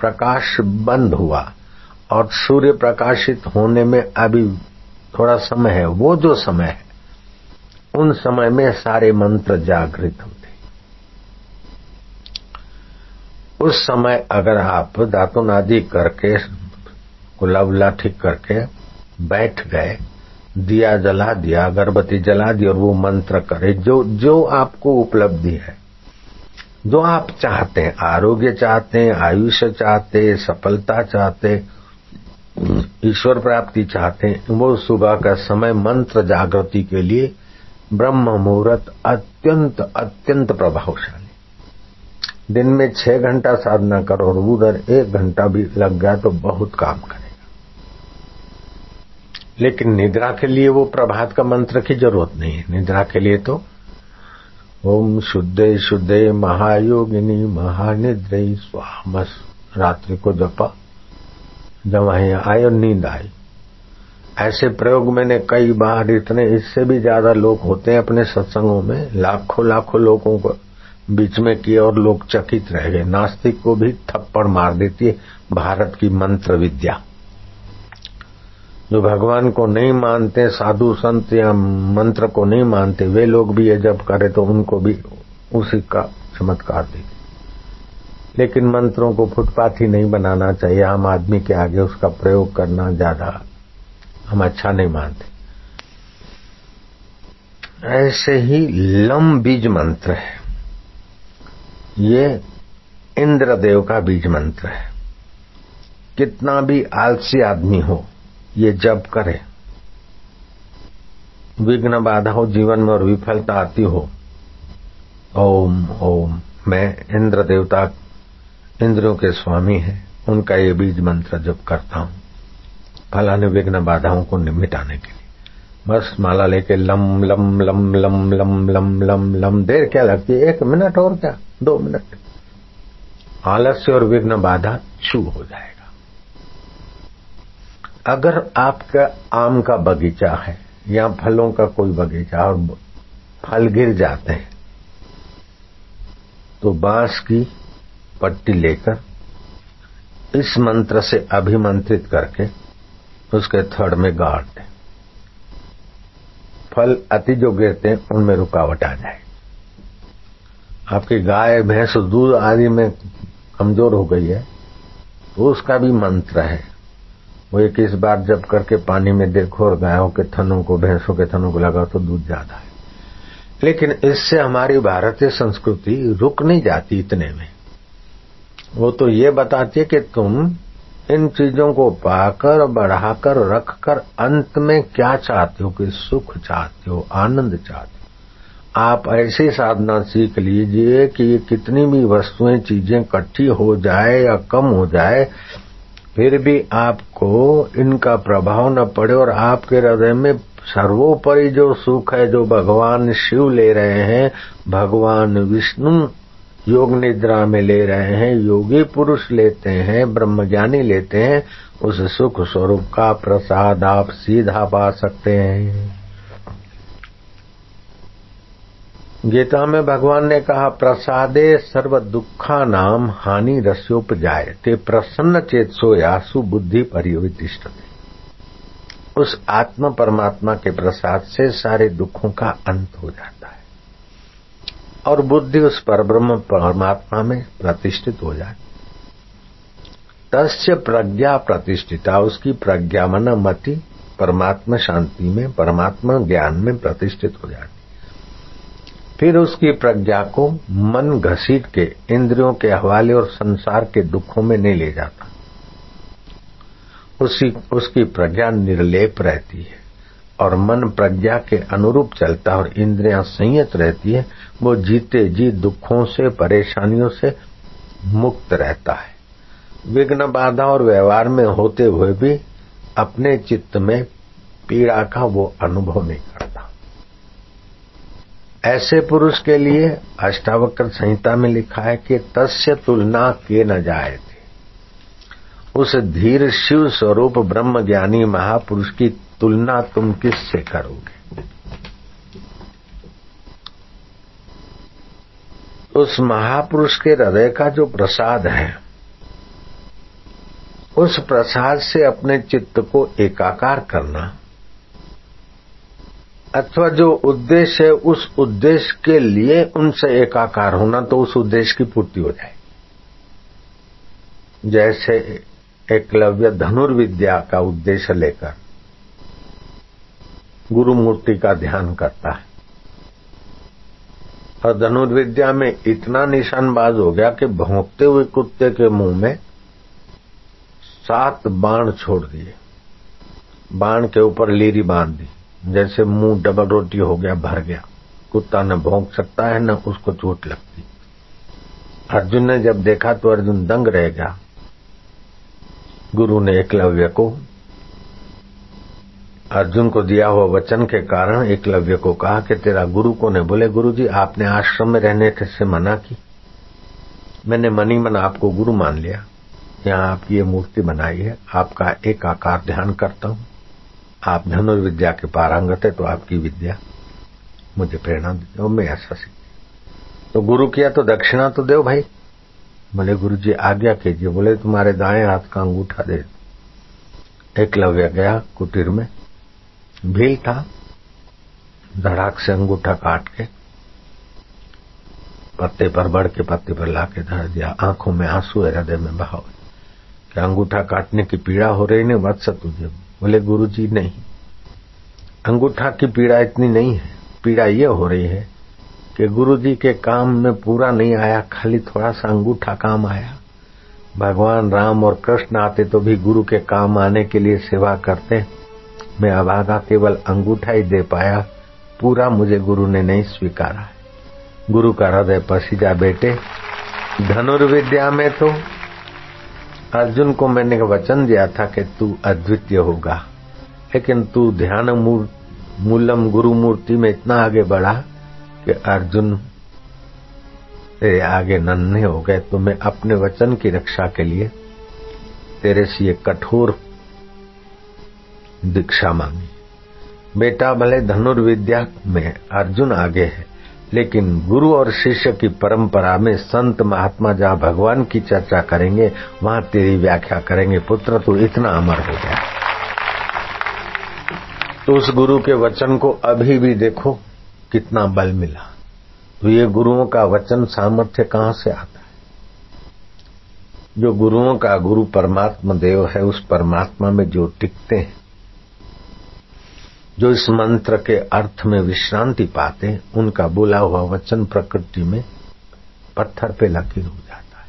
प्रकाश बंद हुआ। और सूर्य प्रकाशित होने में अभी थोड़ा समय है, वो जो समय है, उन समय में सारे मंत्र जागृत होते उस समय अगर आप दातुन आदि करके गुलाबला लाठी करके बैठ गए, दिया जला दिया, अगरबत्ती जला दी और वो मंत्र करे, जो जो आपको उपलब्धि है, जो आप चाहते हैं, आरोग्य चाहते हैं, आयुष्य चाहते हैं, सफलता चाहते ईश्वर प्राप्ति चाहते हैं, वो सुबह का समय मंत्र जागृति के लिए ब्रह्म मुहूर्त अत्यंत अत्यंत प्रभावशाली। दिन में छह घंटा साधना करो और उधर एक घंटा भी लग गया तो बहुत काम करेगा। लेकिन निद्रा के लिए वो प्रभात का मंत्र की ज़रूरत नहीं है। निद्रा के लिए तो ओम शुद्धे शुद्धे महायोगिनी, महानिद्रे स्वाह। बस रात्रि को जपा। जब वहीं आए और नींद आई। ऐसे प्रयोग मैंने कई बार, इतने इससे भी ज़्यादा लोग होते हैं अपने सत्संगों में, लाखों लाखों लोगों को बीच में किए और लोग चकित रह गए। नास्तिक को भी थप्पड़ मार देती है। भारत की मंत्र विद्या। जो भगवान को नहीं मानते, साधु संत या मंत्र को नहीं मानते, वे लोग भी ये जब करे तो उनको भी उसी का चमत्कार दे लेकिन मंत्रों को फुटपाथ नहीं बनाना चाहिए। आम आदमी के आगे उसका प्रयोग करना ज़्यादा हम अच्छा नहीं मानते। ऐसे ही लम बीज मंत्र है। ये इंद्रदेव का बीज मंत्र है। कितना भी आलसी आदमी हो, ये जब करे। विघ्न बाधा हो, जीवन में और विफलता आती हो, ओम ओम, मैं इंद्र देवता इंद्रियों के स्वामी हैं। उनका ये बीज मंत्र जब करता हूँ। फलाने विघ्न बाधाओं को मिटाने के लिए। बस माला लेके लम लम लम लम लम लम लम लम। देर क्या लगती है? एक मिनट और क्या? दो मिनट। आलस्य और विघ्न बाधा छू हो जाएगा। अगर आपका आम का बगीचा है या फलों का कोई बगीचा और फल गिर जाते हैं तो बाँस की पट्टी लेकर इस मंत्र से अभिमंत्रित करके उसके थड़ में गाड़ दें। फल अति जो गिरते हैं, उनमें रुकावट आ जाए। आपकी गाय, भैंस, दूध आदि में कमज़ोर हो गई है तो उसका भी मंत्र है। वो एक इस बार जब करके पानी में देखो और गायों के थनों को, भैंसों के थनों को लगाओ तो दूध ज़्यादा है। लेकिन इससे हमारी भारतीय संस्कृति रुक नहीं जाती इतने में। वो तो ये बताती है कि तुम इन चीज़ों को पाकर, बढ़ाकर, रखकर अंत में क्या चाहते हो कि सुख चाहते हो, आनंद चाहते हो? आप ऐसी साधना सीख लीजिए कि ये कितनी भी वस्तुएँ, चीज़ें इकट्ठी हो जाए या कम हो जाए, फिर भी आपको इनका प्रभाव न पड़े और आपके हृदय में सर्वोपरि जो सुख है, जो भगवान शिव ले रहे हैं, भगवान विष्णु योग निद्रा में ले रहे हैं, योगी पुरुष लेते हैं, ब्रह्मज्ञानी लेते हैं, उस सुख स्वरूप का प्रसाद आप सीधा पा सकते हैं। गीता में भगवान ने कहा, प्रसादे सर्व दुखा नाम हानि रस्योपजाए ते प्रसन्न चेत सो सोया सुबुद्धि परिवितिष्ठते। उस आत्मा परमात्मा के प्रसाद से सारे दुखों का अंत हो जाता और बुद्धि उस परब्रह्म परमात्मा में प्रतिष्ठित हो जाती तस्य प्रज्ञा प्रतिष्ठिता, उसकी प्रज्ञा मन मति परमात्मा शांति में, परमात्मा ज्ञान में प्रतिष्ठित हो जाती। फिर उसकी प्रज्ञा को मन घसीट के, इंद्रियों के हवाले और संसार के दुखों में नहीं ले जाता। उसी, उसकी प्रज्ञा निर्लेप रहती है। और मन प्रज्ञा के अनुरूप चलता और इंद्रियाँ संयत रहती है, वो जीते जी दुखों से, परेशानियों से मुक्त रहता है। विघ्न बाधा और व्यवहार में होते हुए भी अपने चित्त में पीड़ा का वो अनुभव नहीं करता। ऐसे पुरुष के लिए अष्टावक्र संहिता में लिखा है कि तस्य तुलना के न जाए थे। उस धीर शिव स्वरूप ब्रह्म ज्ञानी महापुरुष की तुलना तुम किससे करोगे? उस महापुरुष के हृदय का जो प्रसाद है, उस प्रसाद से अपने चित्त को एकाकार करना, अथवा जो उद्देश्य है, उस उद्देश्य के लिए उनसे एकाकार होना तो उस उद्देश्य की पूर्ति हो जाए। जैसे एकलव्य धनुर्विद्या का उद्देश्य लेकर। गुरु मूर्ति का ध्यान करता है। और धनुर्विद्या में इतना निशानबाज हो गया कि भोंकते हुए कुत्ते के मुँह में सात बाण छोड़ दिए। बाण के ऊपर लीरी बाँध दी। जैसे मुँह डबल रोटी हो गया, भर गया। कुत्ता न भोंक सकता है, न उसको चोट लगती। अर्जुन ने जब देखा तो अर्जुन दंग रह गया। गुरु ने एकलव्य को अर्जुन को दिया हुआ वचन के कारण एकलव्य को कहा कि तेरा गुरु को ने बोले गुरु जी आपने आश्रम में रहने से मना की। मैंने मनी मन आपको गुरु मान लिया। यहाँ आपकी ये मूर्ति बनाई है। आपका एक आकार ध्यान करता हूँ। आप धनुर्विद्या के पारंगत है तो आपकी विद्या मुझे प्रेरणा देते हो। मैं ऐसा सीख तो गुरु किया तो दक्षिणा तो दो भाई। बोले गुरु जी आज्ञा कीजिए। बोले, तुम्हारे दाएँ हाथ का अंगूठा दे। एकलव्य गया कुटीर में। भील था, धड़ाक से अंगूठा काट के, पत्ते पर बढ़ के पत्ते पर लाके धर दिया। आँखों में आँसू है, हृदय में बहाव कि अंगूठा काटने की पीड़ा हो रही नहीं, वत्स तुझे। बोले गुरु जी नहीं। अंगूठा की पीड़ा इतनी नहीं है। पीड़ा ये हो रही है कि गुरु जी के काम में पूरा नहीं आया, खाली थोड़ा सा अंगूठा काम आया। भगवान राम और कृष्ण आते तो भी गुरु के काम आने के लिए सेवा करते मैं अभागा केवल अंगूठा ही दे पाया, पूरा मुझे गुरु ने नहीं स्वीकारा गुरु का हृदय पसीजा बेटे, धनुर्विद्या में तो। अर्जुन को मैंने वचन दिया था कि तू अद्वितीय होगा, लेकिन तू ध्यान मूलम गुरु मूर्ति में इतना आगे बढ़ा कि अर्जुन तेरे आगे नन्हे हो गए। तो मैं अपने वचन की रक्षा के लिए तेरे से ये कठोर दीक्षा मांगी। बेटा, भले धनुर्विद्या में अर्जुन आगे है, लेकिन गुरु और शिष्य की परंपरा में संत महात्मा जहाँ भगवान की चर्चा करेंगे, वहाँ तेरी व्याख्या करेंगे। पुत्र, तू इतना अमर हो गया। तो उस गुरु के वचन को अभी भी देखो, कितना बल मिला। तो ये गुरुओं का वचन सामर्थ्य कहाँ से आता है? जो गुरुओं का गुरु परमात्मा देव है, उस परमात्मा में जो टिकते हैं जो इस मंत्र के अर्थ में विश्रांति पाते उनका बोला हुआ वचन प्रकृति में पत्थर पे लकीर हो जाता है।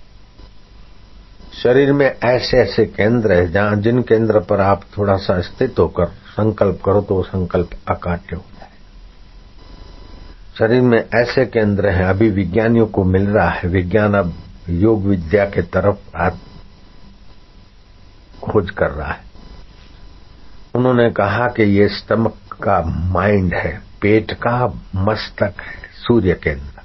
शरीर में ऐसे ऐसे केंद्र है जहाँ जिन केंद्र पर आप थोड़ा सा स्थित होकर संकल्प करो तो संकल्प अकाट्य हो जाए। शरीर में ऐसे केंद्र हैं, अभी विज्ञानियों को मिल रहा है, विज्ञान अब योग विद्या के तरफ़ खोज कर रहा है। उन्होंने कहा कि ये स्टमक का माइंड है, पेट का मस्तक है, सूर्य केंद्र।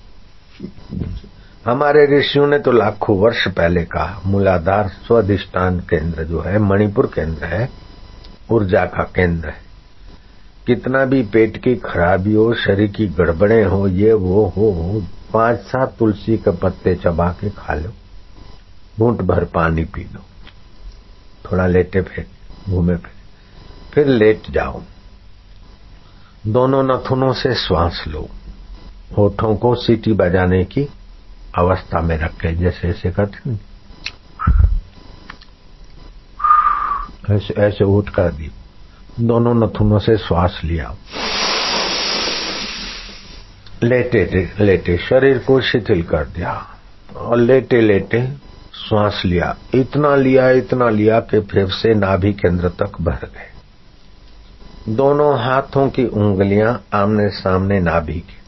हमारे ऋषियों ने तो लाखों वर्ष पहले कहा, मूलाधार स्वाधिष्ठान केंद्र जो है, मणिपुर केंद्र है, ऊर्जा का केंद्र है। कितना भी पेट की खराबी हो, शरीर की गड़बड़े हो, ये वो हो पाँच सात तुलसी के पत्ते चबा के खा लो, घूंट भर पानी पी लो। थोड़ा लेटे फिर घूमे फिर। फिर लेट जाओ। दोनों नथुनों से श्वास लो। होठों को सीटी बजाने की अवस्था में रखे, जैसे ऐसे करते ऐसे ऐसे उठ कर दी दोनों नथुनों से श्वास लिया। लेटे लेटे, शरीर को शिथिल कर दिया और लेटे लेटे श्वास लिया। इतना लिया इतना लिया कि फिर से नाभि केंद्र तक भर गए। दोनों हाथों की उंगलियाँ आमने सामने नाभि की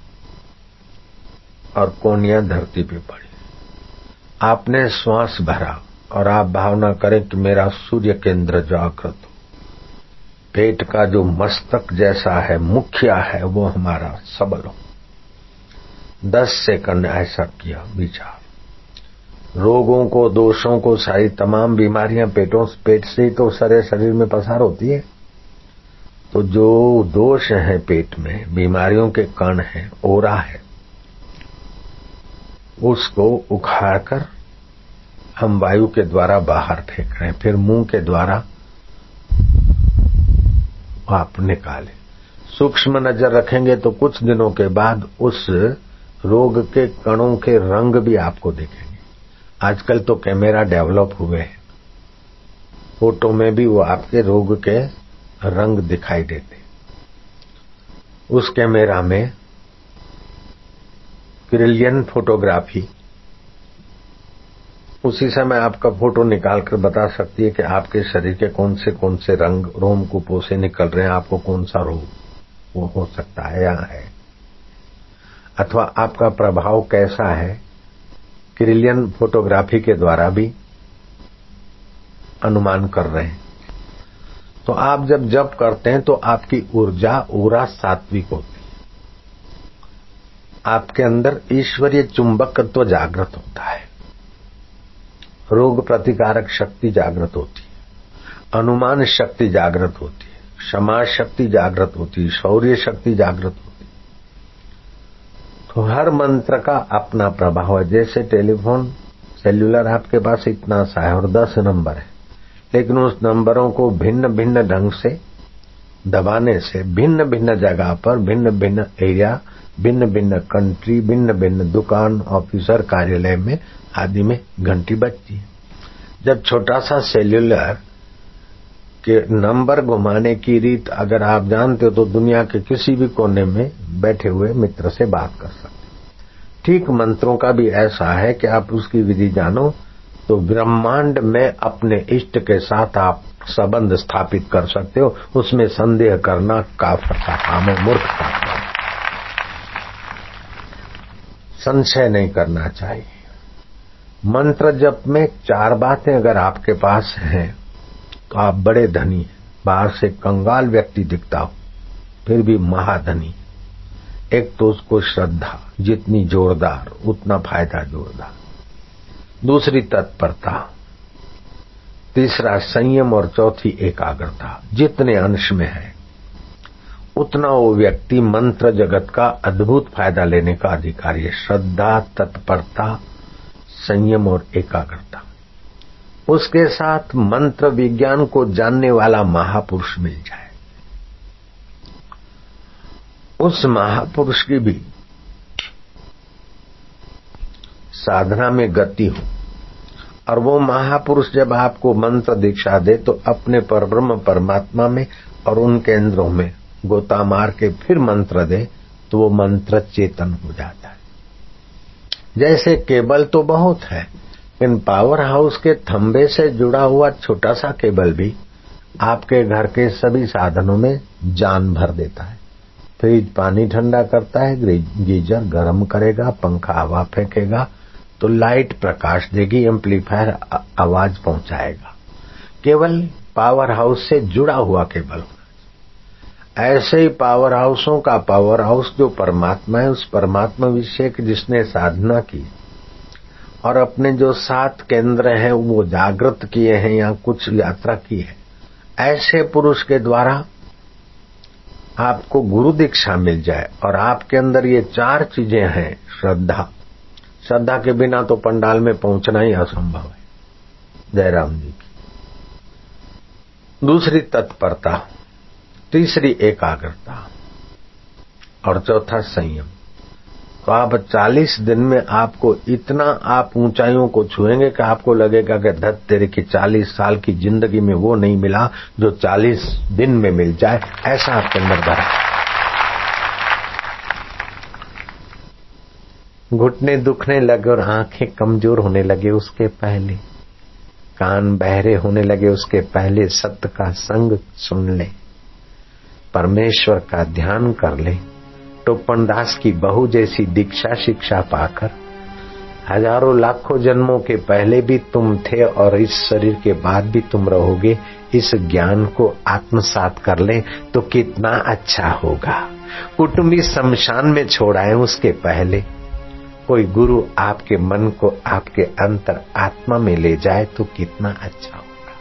और कोनियाँ धरती पे पड़ी आपने श्वास भरा और आप भावना करें कि मेरा सूर्य केंद्र जागृत हो। पेट का जो मस्तक जैसा है, मुखिया है, वो हमारा सबल हो। दस सेकंड ऐसा किया, विचार। रोगों को, दोषों को सारी तमाम बीमारियाँ पेटों, पेट से ही तो सारे शरीर में पसार होती है। तो जो दोष है पेट में, बीमारियों के कण है, ओरा है, उसको उखाड़कर हम वायु के द्वारा बाहर फेंक रहे हैं, फिर मुँह के द्वारा आप निकाले। सूक्ष्म नज़र रखेंगे तो कुछ दिनों के बाद उस रोग के कणों के रंग भी आपको दिखेंगे। आजकल तो कैमरा डेवलप हुए हैं। फ़ोटो में भी वो आपके रोग के रंग दिखाई देते। उस कैमरा में क्रिलियन फोटोग्राफी। उसी समय आपका फ़ोटो निकालकर बता सकती है कि आपके शरीर के कौन से कौन से रंग रोम कुपो से निकल रहे हैं, आपको कौन सा रोग वो हो सकता है या है। अथवा आपका प्रभाव कैसा है, क्रिलियन फोटोग्राफी के द्वारा भी अनुमान कर रहे हैं। तो आप जब जप करते हैं तो आपकी ऊर्जा, ऊरा सात्विक होती है। आपके अंदर ईश्वरीय चुंबकत्व जागृत होता है। रोग प्रतिकारक शक्ति जागृत होती है। अनुमान शक्ति जागृत होती है। क्षमा शक्ति जागृत होती है। शौर्य शक्ति जागृत होती है। तो हर मंत्र का अपना प्रभाव है। जैसे टेलीफोन, सेल्यूलर आपके पास इतना सा है और दस नंबर है। लेकिन उस नंबरों को भिन्न भिन्न ढंग से दबाने से, भिन्न भिन्न जगह पर, भिन्न भिन्न एरिया, भिन्न भिन्न कंट्री भिन्न भिन्न दुकान ऑफिसर कार्यालय में आदि में घंटी बजती है। जब छोटा सा सेल्यूलर के नंबर घुमाने की रीत अगर आप जानते हो तो दुनिया के किसी भी कोने में बैठे हुए मित्र से बात कर सकते ठीक मंत्रों का भी ऐसा है कि आप उसकी विधि जानो तो ब्रह्मांड में अपने इष्ट के साथ आप संबंध स्थापित कर सकते हो। उसमें संदेह करना काफर का काम है, मूर्ख का काम संशय नहीं करना चाहिए। मंत्र जप में चार बातें अगर आपके पास हैं तो आप बड़े धनी हैं। बाहर से कंगाल व्यक्ति दिखता हो, फिर भी महाधनी। एक तो उसको श्रद्धा, जितनी जोरदार, उतना फ़ायदा जोरदार। दूसरी तत्परता, तीसरा संयम और चौथी एकाग्रता। जितने अंश में है, उतना वो व्यक्ति मंत्र जगत का अद्भुत फ़ायदा लेने का अधिकारी है। श्रद्धा, तत्परता, संयम और एकाग्रता। उसके साथ मंत्र विज्ञान को जानने वाला महापुरुष मिल जाए। उस महापुरुष की भी साधना में गति हो। और वो महापुरुष जब आपको मंत्र दीक्षा दे तो अपने पर ब्रह्म परमात्मा में और उन केंद्रों में गोता मार के फिर मंत्र दे तो वो मंत्र चेतन हो जाता है। जैसे केबल तो बहुत है इन पावर हाउस के थंबे से जुड़ा हुआ छोटा सा केबल भी आपके घर के सभी साधनों में जान भर देता है। फ्रिज पानी ठंडा करता है, गीजर गर्म करेगा, पंखा हवा फेंकेगा तो लाइट प्रकाश देगी, एम्पलीफायर आवाज़ पहुंचाएगा। केवल पावर हाउस से जुड़ा हुआ केबल। ऐसे ही पावर हाउसों का पावर हाउस जो परमात्मा है, उस परमात्मा विषय जिसने साधना की और अपने जो सात केंद्र हैं, वो जागृत किए हैं, या कुछ यात्रा की है। ऐसे पुरुष के द्वारा आपको गुरु दीक्षा मिल जाए और आपके अंदर ये चार चीज़ें हैं, श्रद्धा। श्रद्धा के बिना तो पंडाल में पहुँचना ही असंभव है। जयराम जी की। दूसरी तत्परता, तीसरी एकाग्रता और चौथा संयम। तो आप 40 दिन में आपको इतना आप ऊंचाइयों को छुएँगे कि आपको लगेगा कि धत तेरे की 40 साल की ज़िंदगी में वो नहीं मिला जो 40 दिन में मिल जाए, ऐसा आपके अंदर भरा घुटने दुखने लगे और आँखें कमज़ोर होने लगे उसके पहले। कान बहरे होने लगे उसके पहले सत्य का संग सुन ले। परमेश्वर का ध्यान कर ले। टोपन दास की बहु जैसी दीक्षा शिक्षा पाकर। हज़ारों लाखों जन्मों के पहले भी तुम थे और इस शरीर के बाद भी तुम रहोगे। इस ज्ञान को आत्मसात कर ले तो कितना अच्छा होगा। कुटुंबी शमशान में छोड़ाए उसके पहले। कोई गुरु आपके मन को आपके अंतर आत्मा में ले जाए तो कितना अच्छा होगा।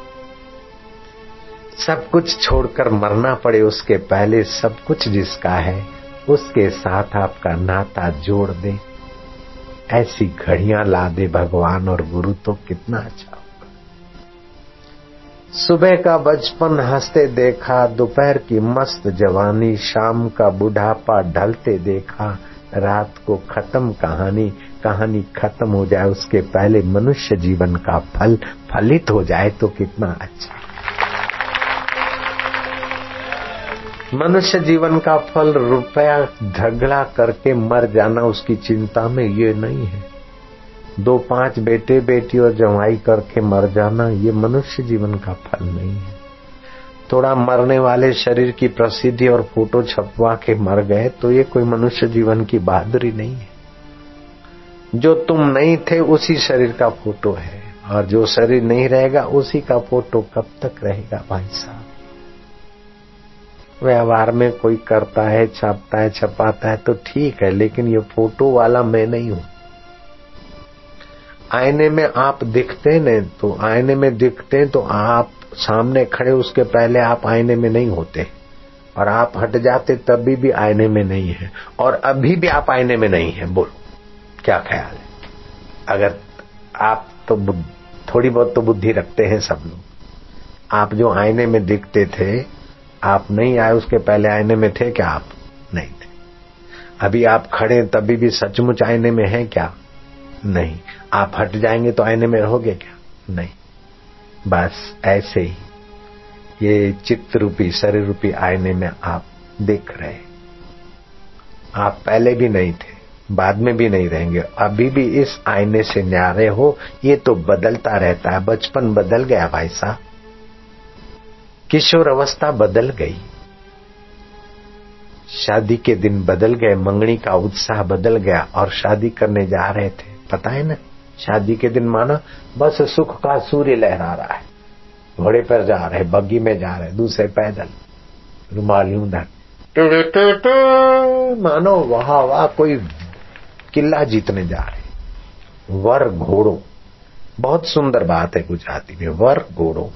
सब कुछ छोड़कर मरना पड़े उसके पहले सब कुछ जिसका है, उसके साथ आपका नाता जोड़ दे। ऐसी घड़ियाँ ला दे भगवान और गुरु तो कितना अच्छा होगा। सुबह का बचपन हँसते देखा, दोपहर की मस्त जवानी, शाम का बुढ़ापा ढलते देखा रात को खत्म कहानी कहानी खत्म हो जाए, उसके पहले मनुष्य जीवन का फल फलित हो जाए तो कितना अच्छा। मनुष्य जीवन का फल रुपया झगड़ा करके मर जाना उसकी चिंता में ये नहीं है। दो पाँच बेटे बेटी और जवाई करके मर जाना ये मनुष्य जीवन का फल नहीं है। थोड़ा मरने वाले शरीर की प्रसिद्धि और फ़ोटो छपवा के मर गए तो ये कोई मनुष्य जीवन की बहादुरी नहीं है। जो तुम नहीं थे, उसी शरीर का फ़ोटो है। और जो शरीर नहीं रहेगा, उसी का फ़ोटो कब तक रहेगा, भाई साहब? व्यवहार में कोई करता है, छापता है, छपाता है तो ठीक है, लेकिन ये फ़ोटो वाला मैं नहीं हूँ। आईने में आप दिखते न तो आईने में दिखते हैं तो आप सामने खड़े उसके पहले आप आईने में नहीं होते। और आप हट जाते तभी भी आईने में नहीं है। और अभी भी आप आईने में नहीं है। बोलो, क्या ख्याल है? अगर आप तो थोड़ी बहुत तो बुद्धि रखते हैं सब लोग। आप जो आईने में दिखते थे, आप नहीं आए उसके पहले आईने में थे क्या आप? नहीं थे। अभी आप खड़े तभी भी सचमुच आईने में है क्या? नहीं। आप हट जाएँगे तो आईने में रहोगे क्या? नहीं। बस ऐसे ही। ये चित्त रूपी शरीर रूपी आईने में आप देख रहे आप पहले भी नहीं थे, बाद में भी नहीं रहेंगे। अभी भी इस आईने से न्यारे हो, ये तो बदलता रहता है। बचपन बदल गया भाई साहब। किशोर अवस्था बदल गई। शादी के दिन बदल गए, मंगनी का उत्साह बदल गया और शादी करने जा रहे थे। पता है ना? शादी के दिन माना, बस सुख का सूर्य लहरा रहा है। घोड़े पर जा रहे बग्गी में जा रहे, दूसरे पैदल, रुमाल यूँ मानो वहाँ वाह कोई किला जीतने जा रहे। वर घोड़ो। बहुत सुंदर बात है गुजराती में, वर घोड़ो।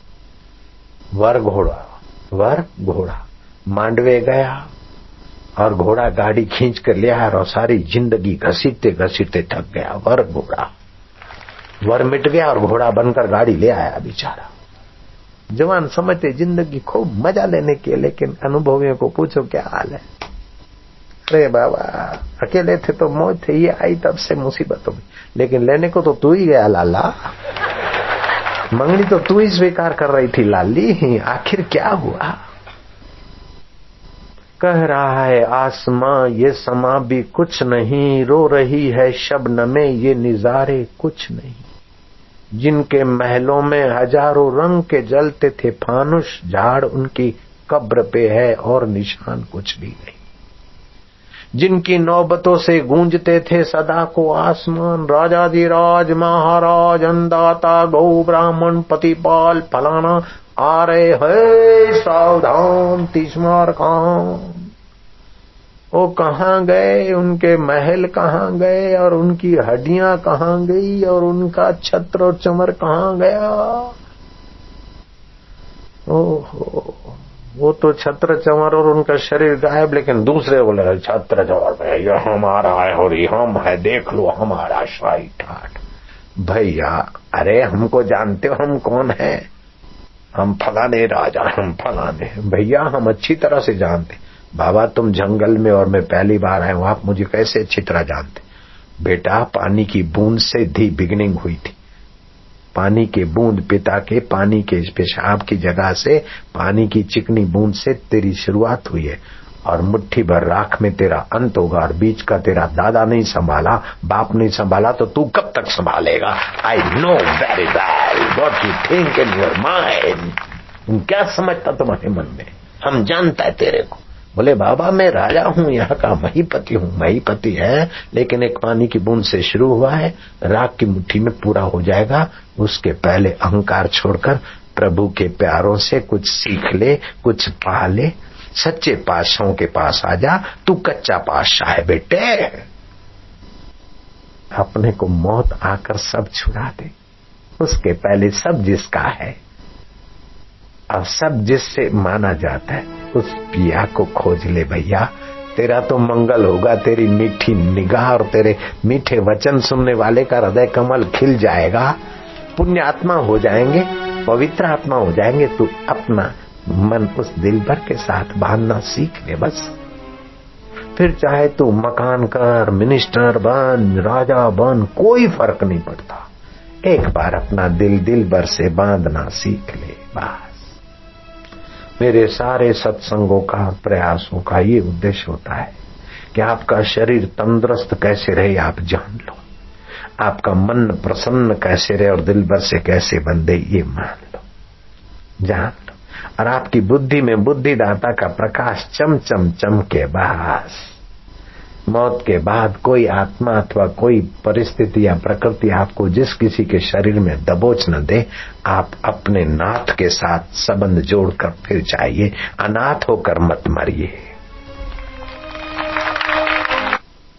वर घोड़ा वर घोड़ा। मांडवे गया और घोड़ा गाड़ी खींच कर लिया और सारी ज़िंदगी घसीटते घसीटते थक गया। वर घोड़ा। वर मिट गया और घोड़ा बनकर गाड़ी ले आया बेचारा। जवान समझते ज़िंदगी खूब मज़ा लेने के, लेकिन अनुभवियों को पूछो क्या हाल है? अरे बाबा, अकेले थे तो मौज थे, ये आई तब से मुसीबतों में। लेकिन लेने को तो तू ही गया, लाला। मंगनी तो तू ही स्वीकार कर रही थी, लाली। आखिर क्या हुआ? कह रहा है, आसमां ये समा भी कुछ नहीं, रो रही है शबनमे ये निजारे कुछ नहीं। जिनके महलों में हज़ारों रंग के जलते थे फानुष, झाड़ उनकी कब्र पे है और निशान कुछ भी नहीं। जिनकी नौबतों से गूंजते थे सदा को आसमान राजाधिराज महाराज अंदाता गौ, ब्राह्मण, पतिपाल, फलाना, आ रहे है सावधान तिस्मार खान वो कहाँ गए, उनके महल कहाँ गए, और उनकी हड्डियाँ कहाँ गई, और उनका छत्र और चमर कहाँ गया? ओहो, वो तो छत्र, चमर और उनका शरीर गायब, लेकिन दूसरे बोले छत्र, चमर में ये हमारा है, और हम है, देख लो हमारा शाही ठाठ। भैया, अरे हमको जानते हो, हम कौन है? हम फलाने राजा, हम फलाने भैया, हम अच्छी तरह से जानते बाबा, तुम जंगल में और मैं पहली बार आया हूँ, आप मुझे कैसे अच्छी तरह जानते? बेटा, पानी की बूंद से धी बिगनिंग हुई थी। पानी के बूंद पिता के, पानी के पेशाब की जगह से, पानी की चिकनी बूंद से तेरी शुरुआत हुई है। और मुट्ठी भर राख में तेरा अंत होगा और बीच का तेरा दादा नहीं संभाला, बाप नहीं संभाला तो तू कब तक संभालेगा? I know very well what you think in your mind क्या समझता तुम्हारे मन में? हम जानता है तेरे को। बोले, बाबा, मैं राजा हूँ, यहाँ का मही महीपति हूँ, महीपति है, लेकिन एक पानी की बूंद से शुरू हुआ है राग की मुट्ठी में पूरा हो जाएगा, उसके पहले अहंकार छोड़कर प्रभु के प्यारों से कुछ सीख ले, कुछ पा ले, सच्चे पाशाओं के पास आ जा, तू कच्चा पाशाह है, बेटे। अपने को मौत आकर सब छुड़ा दे, उसके पहले सब जिसका है सब जिससे माना जाता है, उस पिया को खोज ले भैया। तेरा तो मंगल होगा, तेरी मीठी निगाह और तेरे मीठे वचन सुनने वाले का हृदय कमल खिल जाएगा। पुण्य आत्मा हो जाएँगे, पवित्र आत्मा हो जाएँगे, तू अपना मन उस दिल भर के साथ बांधना सीख ले बस। फिर चाहे तू मकान कर मिनिस्टर बन, राजा बन, कोई फ़र्क नहीं पड़ता। एक बार अपना दिल दिल भर से बांधना सीख ले, बस। मेरे सारे सत्संगों का, प्रयासों का ये उद्देश्य होता है कि आपका शरीर तंदुरुस्त कैसे रहे, आप जान लो। आपका मन प्रसन्न कैसे रहे और दिल भर से कैसे बंधे ये मान लो। जान लो। और आपकी बुद्धि में बुद्धिदाता का प्रकाश चम चम चम के बस। मौत के बाद कोई आत्मा अथवा कोई परिस्थिति या प्रकृति आपको जिस किसी के शरीर में दबोच न दे, आप अपने नाथ के साथ संबंध जोड़कर फिर जाइए। अनाथ होकर मत मरिए।